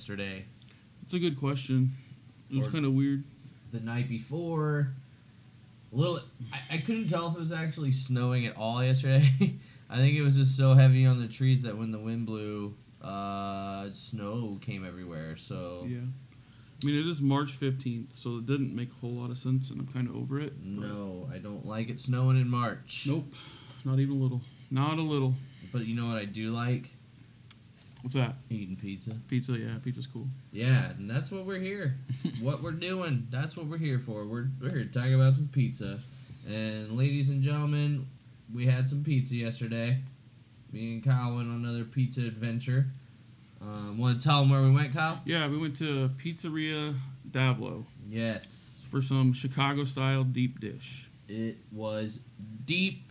yesterday? It's a good question. It was kind of weird. The night before? A little. I, I couldn't tell if it was actually snowing at all yesterday. I think it was just so heavy on the trees that when the wind blew, uh, snow came everywhere. So Yeah. I mean, it is March 15th, so it didn't make a whole lot of sense, and I'm kind of over it. no, I don't like it snowing in March. Nope. Not even a little. Not a little. But you know what I do like? What's that? Eating pizza. Pizza? Yeah, pizza's cool. Yeah, and that's what we're here. what we're doing. That's what we're here for. We're, we're here to talk about some pizza. And ladies and gentlemen, we had some pizza yesterday. Me and Kyle went on another pizza adventure. Um, Want to tell them where we went, Kyle? Yeah, we went to Pizzeria Davlo Yes, for some Chicago style deep dish. it was deep,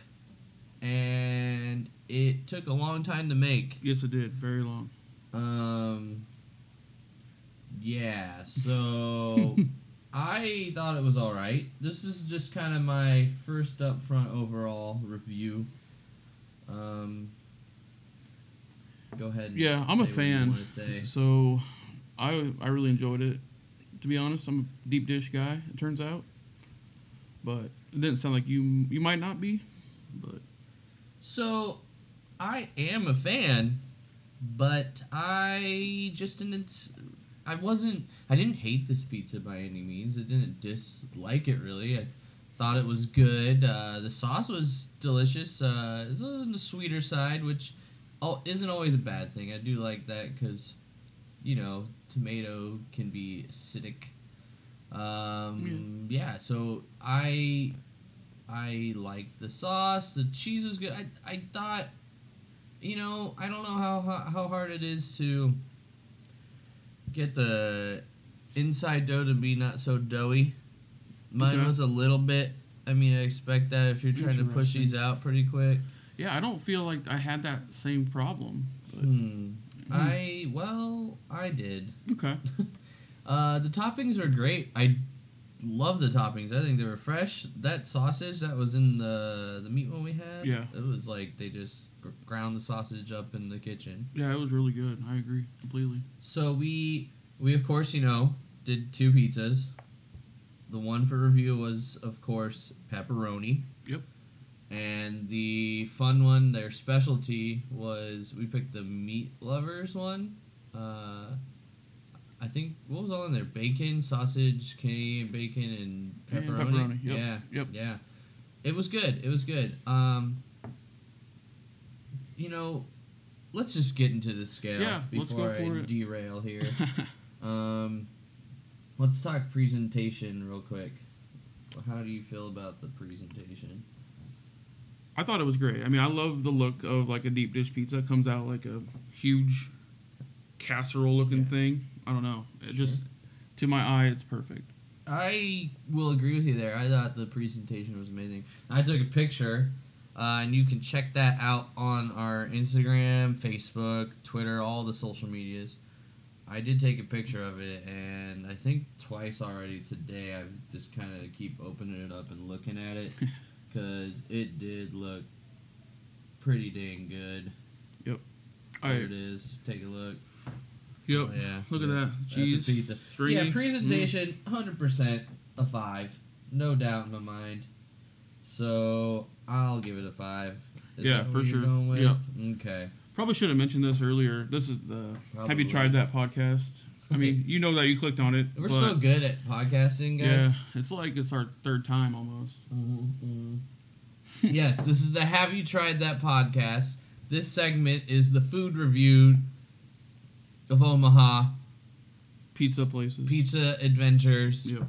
and it took a long time to make. Yes, it did. Very long. Um. Yeah. So I thought it was all right. This is just kind of my first upfront overall review. Um. Go ahead. and Yeah, I'm a fan. So, I I really enjoyed it. To be honest, I'm a deep dish guy. It turns out, but it didn't sound like you you might not be. But So, I am a fan, but I just didn't. I wasn't. I didn't hate this pizza by any means. I didn't dislike it really. I thought it was good. Uh, the sauce was delicious. Uh, it's on the sweeter side, which oh, isn't always a bad thing. I do like that because, you know, tomato can be acidic. Um, yeah. So I I liked the sauce. The cheese was good. I, I thought, you know, I don't know how, how how hard it is to get the inside dough to be not so doughy. Mine Okay. was a little bit. I mean, I expect that if you're trying to push these out pretty quick. yeah, I don't feel like I had that same problem. But, Hmm. I well, I did. okay. Uh, the toppings are great. I love the toppings. I think they were fresh. That sausage that was in the the meat one we had. Yeah. It was like they just gr- ground the sausage up in the kitchen. Yeah, it was really good. I agree completely. So we we of course you know did two pizzas. The one for review was of course pepperoni. Yep. And the fun one, their specialty was we picked the meat lovers one. Uh, I think what was all in there? Bacon, sausage, Canadian bacon, and And pepperoni. pepperoni, yep, Yeah. yep. Yeah. It was good. It was good. Um. You know, let's just get into the scale Yeah, before I it. derail here. um, let's talk presentation real quick. How do you feel about the presentation? I thought it was great. I mean, I love the look of like a deep dish pizza. It comes out like a huge casserole looking Yeah. thing. I don't know. It Sure. just to my eye, it's perfect. I will agree with you there. I thought the presentation was amazing. I took a picture, uh, and you can check that out on our Instagram, Facebook, Twitter, all the social medias. I did take a picture of it, and I think twice already today. I've just kind of keep opening it up and looking at it because it did look pretty dang good. Yep. There it is. Take a look. Yep. Oh, yeah. Look at that That's a pizza. stringy. Yeah, Mm. presentation, hundred percent a five, no doubt in my mind. So I'll give it a five. Is Yeah, for sure. Yeah. Okay. Probably should have mentioned this earlier. This is the Have you tried that podcast? I mean, you know that you clicked on it. We're so good at podcasting, guys. Yeah, it's like it's our third time almost. Mm-hmm. yes, this is the Have You Tried That podcast. This segment is the food review of Omaha Pizza places. pizza adventures. Yep.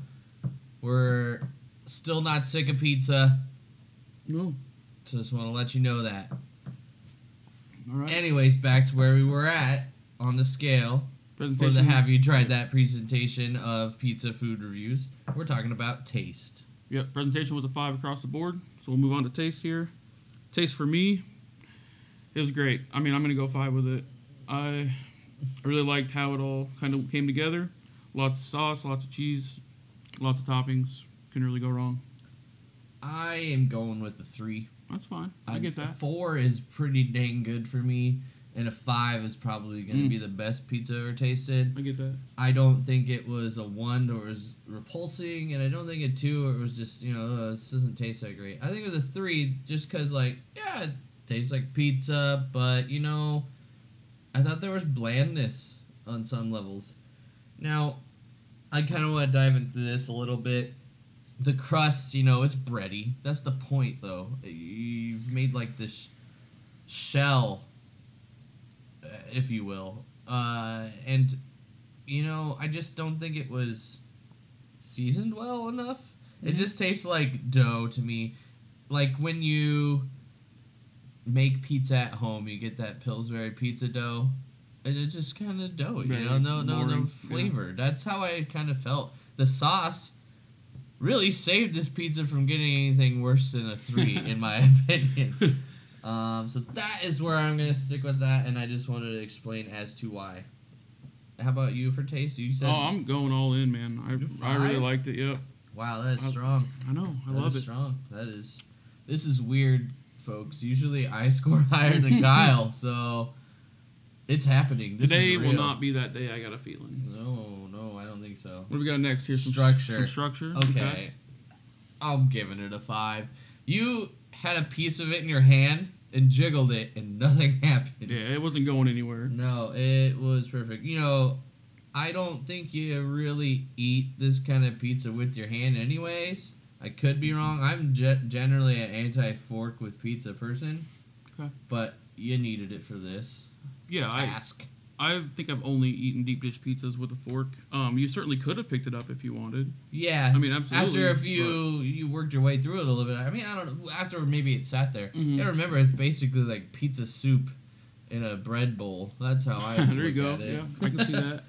We're still not sick of pizza. No. So just want to let you know that. All right. Anyways, back to where we were at on the scale for the Have You Tried That presentation of pizza food reviews. We're talking about taste. Yep. Presentation was a five across the board. So we'll move on to taste here. Taste for me, it was great. I mean, I'm gonna go five with it. I I really liked how it all kind of came together. Lots of sauce, lots of cheese, lots of toppings. Couldn't really go wrong. I am going with a three. That's fine. I Um, get that. Four is pretty dang good for me. and a five is probably going to Mm. be the best pizza ever tasted. I get that. I don't think it was a one or was repulsing, and I don't think a two or it was just you know uh, this doesn't taste that great. I think it was a three just because like yeah, it tastes like pizza, but you know, I thought there was blandness on some levels. Now, I kind of want to dive into this a little bit. The crust, you know, it's bready. That's the point, though. You've made like this shell, uh, if you will, uh, and you know, I just don't think it was seasoned well enough. It Mhm. just tastes like dough to me. Like when you make pizza at home, you get that Pillsbury pizza dough, and it's just kind of doughy. You know, no, no, no boring, yeah. flavor. That's how I kind of felt. The sauce really saved this pizza from getting anything worse than a three, in my opinion. Um, so that is where I'm gonna stick with that, and I just wanted to explain as to why. How about you for taste? You said, Oh, I'm going all in, man. I, I really liked it. Yep. "Wow, that is I- strong. I know. I That love is it. strong. That is. This is weird, folks. Usually I score higher than Kyle, so it's happening. This Today will not be that day. I got a feeling. No, no, I don't think so. What do we got next here? Some Structure. Some structure. Okay. I'm giving it a five. You had a piece of it in your hand and jiggled it, and nothing happened. Yeah, it wasn't going anywhere. No, it was perfect. You know, I don't think you really eat this kind of pizza with your hand, anyways. I could be wrong. I'm ge- generally an anti fork with pizza person. Okay. But you needed it for this Yeah, I, task. I think I've only eaten deep dish pizzas with a fork. Um, you certainly could have picked it up if you wanted. yeah. I mean, absolutely. after if you you worked your way through it a little bit, I mean, I don't know. After maybe it sat there. Mhm. You gotta remember, it's basically like pizza soup in a bread bowl. That's how I. there you go. Yeah, I can see that.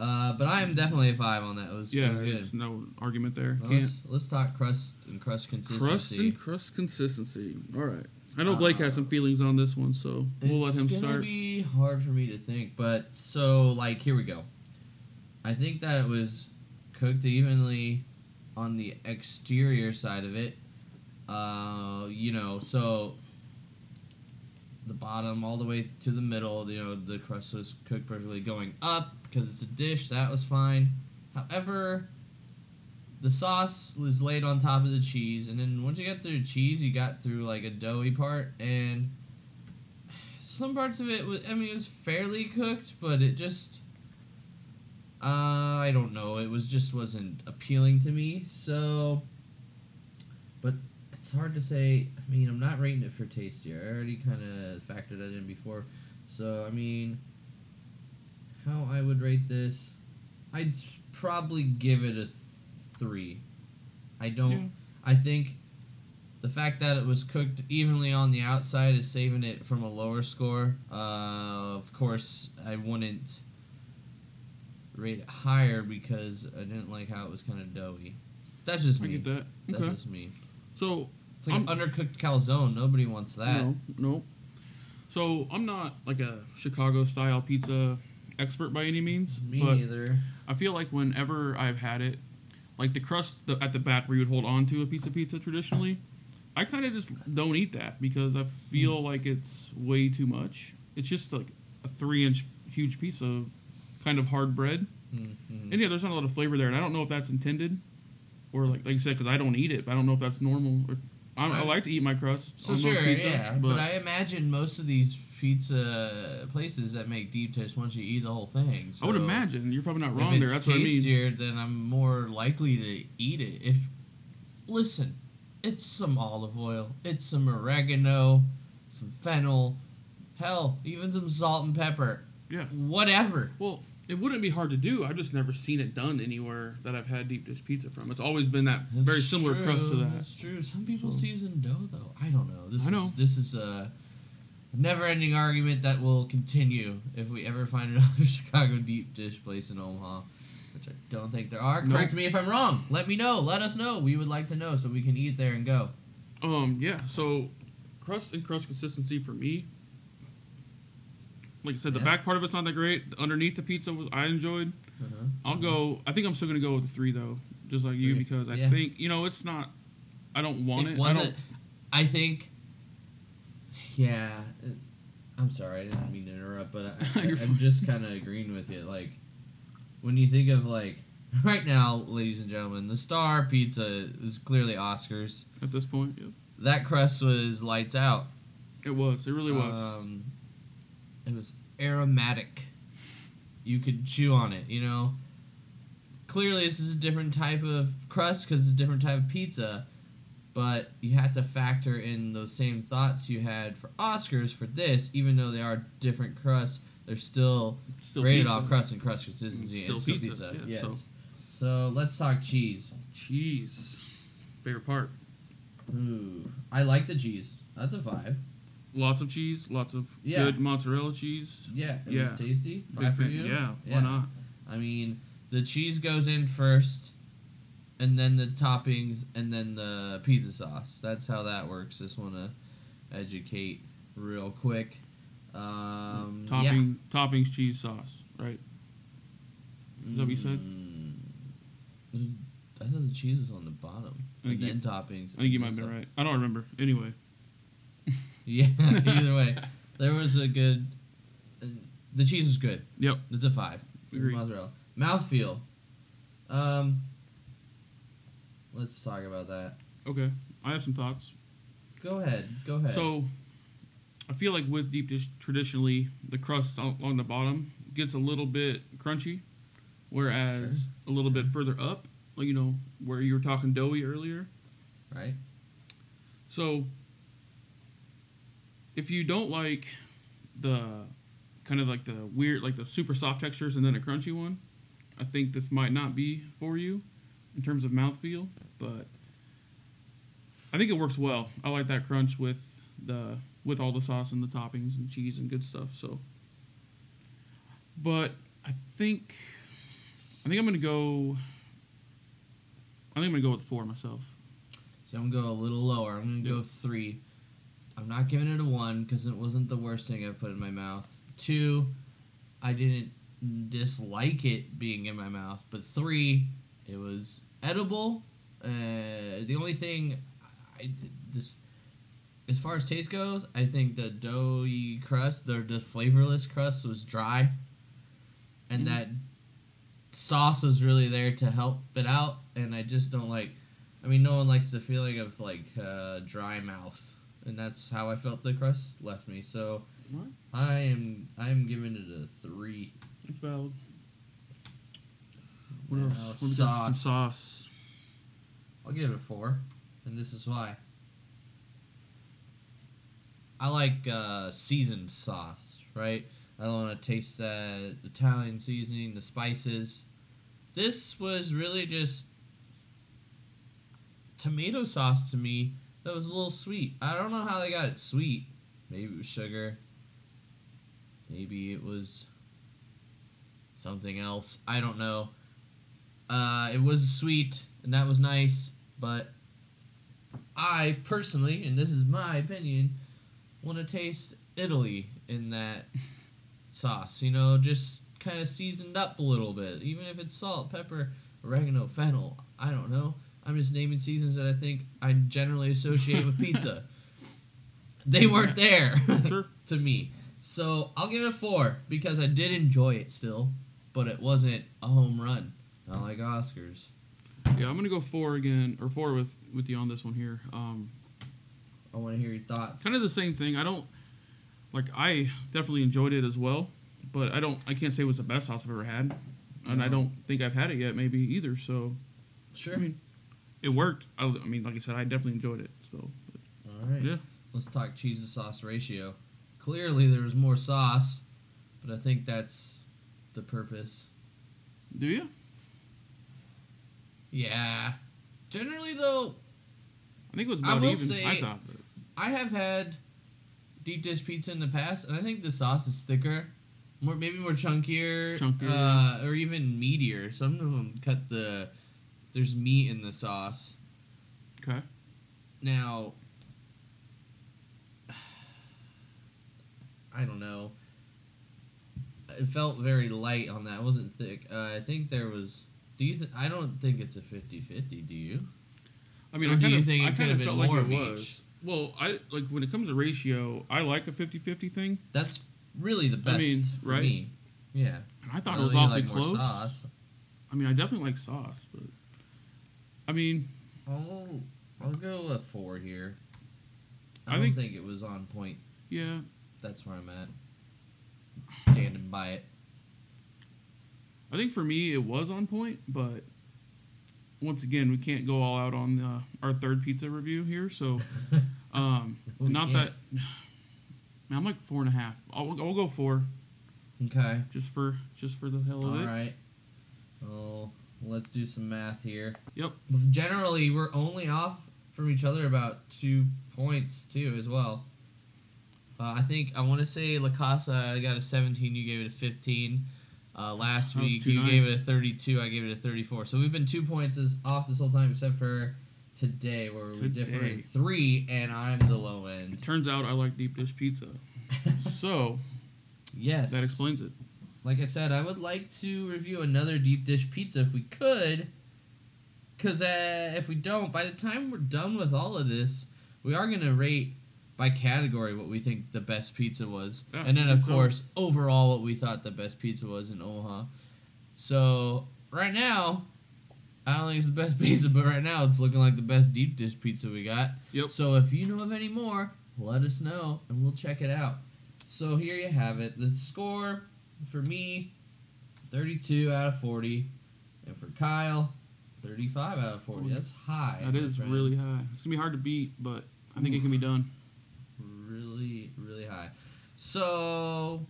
Uh, but I am definitely a five on that. It was, it Yeah, was good. there's no argument there. Well, let's, let's talk crust and crust consistency. Crust and crust consistency. All right. I know Blake has some feelings on this one, so we'll let him start. It's gonna be hard for me to think, but so like here we go. I think that it was cooked evenly on the exterior side of it. Uh, you know, so the bottom all the way to the middle, you know, the crust was cooked perfectly. Going up because it's a dish, that was fine. However, the sauce was laid on top of the cheese, and then once you got through the cheese, you got through like a doughy part, and some parts of it was. I mean, it was fairly cooked, but it just. Uh, I don't know. It was just wasn't appealing to me. So, but it's hard to say. I mean, I'm not rating it for here. I already kind of factored that in before. So, I mean, how I would rate this, I'd probably give it a three. I don't. I think the fact that it was cooked evenly on the outside is saving it from a lower score. Uh, of course, I wouldn't rate it higher because I didn't like how it was kind of doughy. That's just me. I get that. That's Okay. just me. So It's like I'm- an undercooked calzone. Nobody wants that. No, no. So I'm not like a Chicago style pizza expert by any means, Me but neither. I feel like whenever I've had it, like the crust at the back where you would hold on to a piece of pizza traditionally, I kind of just don't eat that because I feel like it's way too much. It's just like a three inch huge piece of kind of hard bread, Mm-hmm. and yeah, there's not a lot of flavor there, and I don't know if that's intended or like like you said because I don't eat it, but I don't know if that's normal. Or, I, I like to eat my crust So sure, pizza, yeah, but, but, I imagine most of these pizza places that make deep dish once you eat the whole thing. I would imagine you're probably not wrong there. That's what I mean. tastier, then I'm more likely to eat it. If listen, it's some olive oil, it's some oregano, some fennel, hell, even some salt and pepper. Yeah. Whatever. Well, it wouldn't be hard to do. I've just never seen it done anywhere that I've had deep dish pizza from. It's always been that very It's similar crust to that. That's true. Some people So- season dough though. I don't know. This I know. Is, this is uh, a never-ending argument that will continue if we ever find another Chicago deep dish place in Omaha, which I don't think there are. No. Correct me if I'm wrong. Let me know. Let us know. We would like to know so we can eat there and go. Um, yeah. So, crust and crust consistency for me. Like I said, the Yeah. back part of it's not that great. Underneath the pizza, was I enjoyed. Uh-huh. I'll go. I think I'm still gonna go with a three though, just like you, because I Yeah. think you know it's not. I don't want it. It I wasn't. don't. I think. Yeah. it- I'm sorry, I didn't mean to interrupt, but I, i'm just kind of agreeing with you. Like, when you think of like right now, ladies and gentlemen, the star pizza is clearly Oscars. At this point, yeah. That crust was lights out. It was. It really was. Um, it was aromatic. You could chew on it, you know. Clearly, this is a different type of crust because it's a different type of pizza, but you had to factor in those same thoughts you had for Oscars for this, even though they are different crusts. They're still, Still rated pizza. off crust and crust consistency. Still It's still pizza, pizza. yeah, yes. so- So. let's talk cheese. Cheese. Favorite part. Ooh, I like the cheese. That's a five. Lots of cheese. Lots of Yeah. good mozzarella cheese. Yeah, it Yeah. was tasty. Big for fan. you. Yeah, Yeah. Why not? I mean, the cheese goes in first, and then the toppings, and then the pizza sauce. That's how that works. Just want to educate real quick. Um, Topping, toppings, cheese sauce. Right. is that what you said? Mm, I thought the cheese is on the bottom, and you- then toppings. I think you might been right. I don't remember. Anyway. Yeah. Either way, there was a good. uh, The cheese was good. Yep. It's a five. It's mozzarella. Mouthfeel. Um. Let's talk about that. Okay. I have some thoughts. Go ahead. Go ahead. So, I feel like with deep dish, traditionally the crust al- along the bottom gets a little bit crunchy, whereas a little bit further up, like you know where you were talking doughy earlier. right. So, if you don't like the kind of like the weird, like the super soft textures and then a crunchy one, I think this might not be for you in terms of mouthfeel, but I think it works well. I like that crunch with the with all the sauce and the toppings and cheese and good stuff. So, but I think I think I'm gonna go. I think I'm gonna go with four myself. So I'm gonna go a little lower. I'm gonna go three. I'm not giving it a one because it wasn't the worst thing I've put in my mouth. Two, I didn't dislike it being in my mouth. But three, it was edible. Uh, the only thing I this as far as taste goes, I think the doughy crust, the the flavorless crust was dry, and Mhm. that sauce was really there to help it out. And I just don't like. I mean, no one likes the feeling of like uh, dry mouth, and that's how I felt the crust left me. So Alright. I am I am giving it a three. That's valid. What else? What we? Some sauce. sauce. I'll give it a four, and this is why. I like uh, seasoned sauce, right? I don't want to taste that Italian seasoning, the spices. This was really just tomato sauce to me that was a little sweet. I don't know how they got it sweet. Maybe it was sugar. Maybe it was something else. I don't know. Uh, it was sweet, and that was nice, but I personally, and this is my opinion, want to taste Italy in that sauce. You know, just kind of seasoned up a little bit, even if it's salt, pepper, oregano, fennel. I don't know. I'm just naming seasons that I think I generally associate with pizza. They weren't there Sure. to me. So I'll give it a four because I did enjoy it still, but it wasn't a home run. Not like Oscars. Yeah, I'm gonna go four again, or four with with you on this one here. Um, I want to hear your thoughts. kind of the same thing. I don't like. I definitely enjoyed it as well, but I don't. I can't say it was the best sauce I've ever had, and I don't think I've had it yet, maybe either. So Sure. I mean, it worked. I, I mean, like I said, I definitely enjoyed it. So All right. yeah, Let's talk cheese to sauce ratio. Clearly, there was more sauce, but I think that's the purpose. do you? Yeah. Generally, though, I think it was I about will even. say- I thought. But I have had deep dish pizza in the past, and I think the sauce is thicker, more maybe more chunkier, Chunkier, uh, or even meatier. Some of them cut the there's meat in the sauce. okay. Now, I don't know. It felt very light on that. It wasn't thick. Uh, I think there was. Do you? Th- I don't think it's a 50-50, Do you? I mean, Or I do kind you of, think it I could kind have of been like more it of was. each? Well, I like when it comes to ratio, I like a 50-50 thing. That's really the best mean, for right? me. Yeah. And I thought I it was awfully like close. sauce. I mean, I definitely like sauce, but I mean, I'll I'll go a four here. I, I don't think- think it was on point. yeah, That's where I'm at. Standing by it. I think for me it was on point, but once again, we can't go all out on uh, our third pizza review here. So, um, not can't. that. Man, I'm like four and a half. I'll, I'll go four Okay. just for just for the hell of All it. right. Well, let's do some math here. Yep. Generally, we're only off from each other about two points too, as well. Uh, I think I want to say La Casa. I got a 17. You gave it a 15. Uh, last That week you gave it a 32. I gave it a 34. So we've been two points as off this whole time, except for today, where we're different Today. three, and I'm the low end. Turns out I like deep dish pizza, so yes, that explains it. like I said, I would like to review another deep dish pizza if we could. Because uh, if we don't, by the time we're done with all of this, we are going to rate by category what we think the best pizza was. Yeah, and then, of so. course, overall what we thought the best pizza was in Omaha. So, right now, I don't think it's the best pizza, but right now it's looking like the best deep dish pizza we got. Yep. So, if you know of any more, let us know and we'll check it out. So, here you have it. The score for me 32 out of 40. And for Kyle, 35 out of 40. That's high. That is friend. really high. It's gonna be hard to beat, but I think it can be done. Really, high. So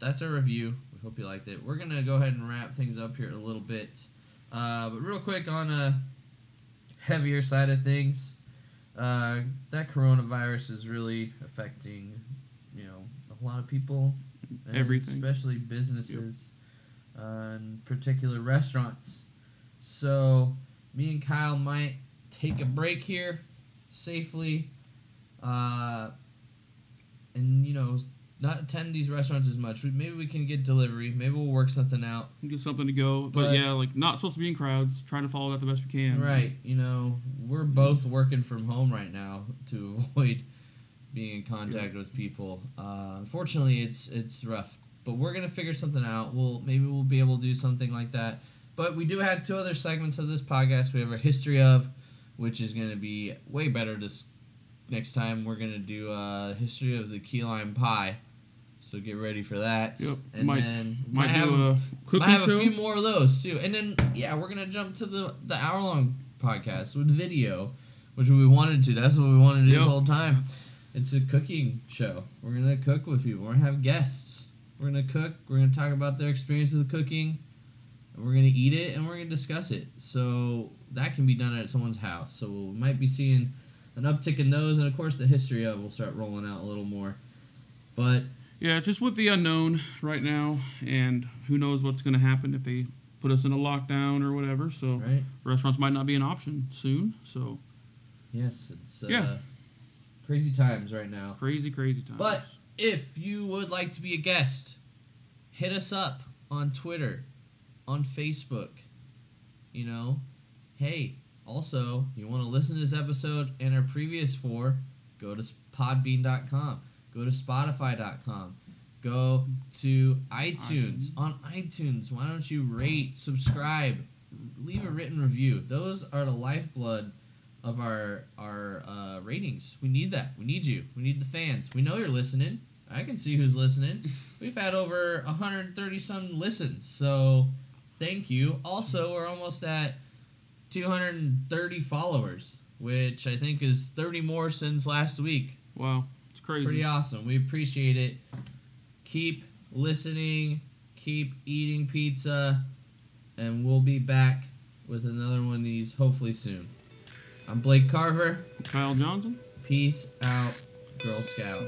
that's our review. We hope you liked it. We're gonna go ahead and wrap things up here in a little bit. Uh, but real quick on a heavier side of things, uh, that coronavirus is really affecting, you know, a lot of people, and Everything. especially businesses, uh, and particular restaurants. So me and Kyle might take a break here safely uh, and you know not attend these restaurants as much. Maybe we can get delivery. Maybe we'll work something out. Get something to go, but, But- yeah, like not supposed to be in crowds. Trying to follow that the best we can. Right. You know, we're both working from home right now to avoid being in contact with people. Uh, unfortunately, it's it's rough, but we're gonna figure something out. We'll maybe we'll be able to do something like that. But we do have two other segments of this podcast. We have our history of, which is gonna be way better this next time. We're gonna do a history of the key lime pie. So get ready for that. Yep. And Might- then Might have, do a have show. a few more of those too, and then yeah, we're gonna jump to the the hour long podcast with video, which we wanted to. That's what we wanted to do Yep. the whole time. It's a cooking show. We're gonna cook with people. We're gonna have guests. We're gonna cook. We're gonna talk about their experience with cooking, and we're gonna eat it and we're gonna discuss it. So that can be done at someone's house. So we might be seeing an uptick in those, and of course the history of it will start rolling out a little more. But Yeah, just with the unknown right now, and who knows what's going to happen if they put us in a lockdown or whatever. So right. restaurants might not be an option soon. So Yes, it's uh, Yeah. crazy times right now. crazy, crazy times. But if you would like to be a guest, hit us up on Twitter, on Facebook. You know, hey, also, you want to listen to this episode and our previous four, go to podbean.com, go to spotify.com, go to iTunes. On iTunes, why don't you rate, subscribe, leave a written review? Those are the lifeblood of our our uh, ratings. We need that. We need you. We need the fans. We know you're listening. I can see who's listening. We've had over 130 some listens. So thank you. Also, we're almost at 230 followers, which I think is 30 more since last week. wow, crazy. Pretty awesome. We appreciate it. Keep listening. Keep eating pizza. And we'll be back with another one of these hopefully soon. I'm Blake Carver. Kyle Johnson. Peace out, Girl Scout.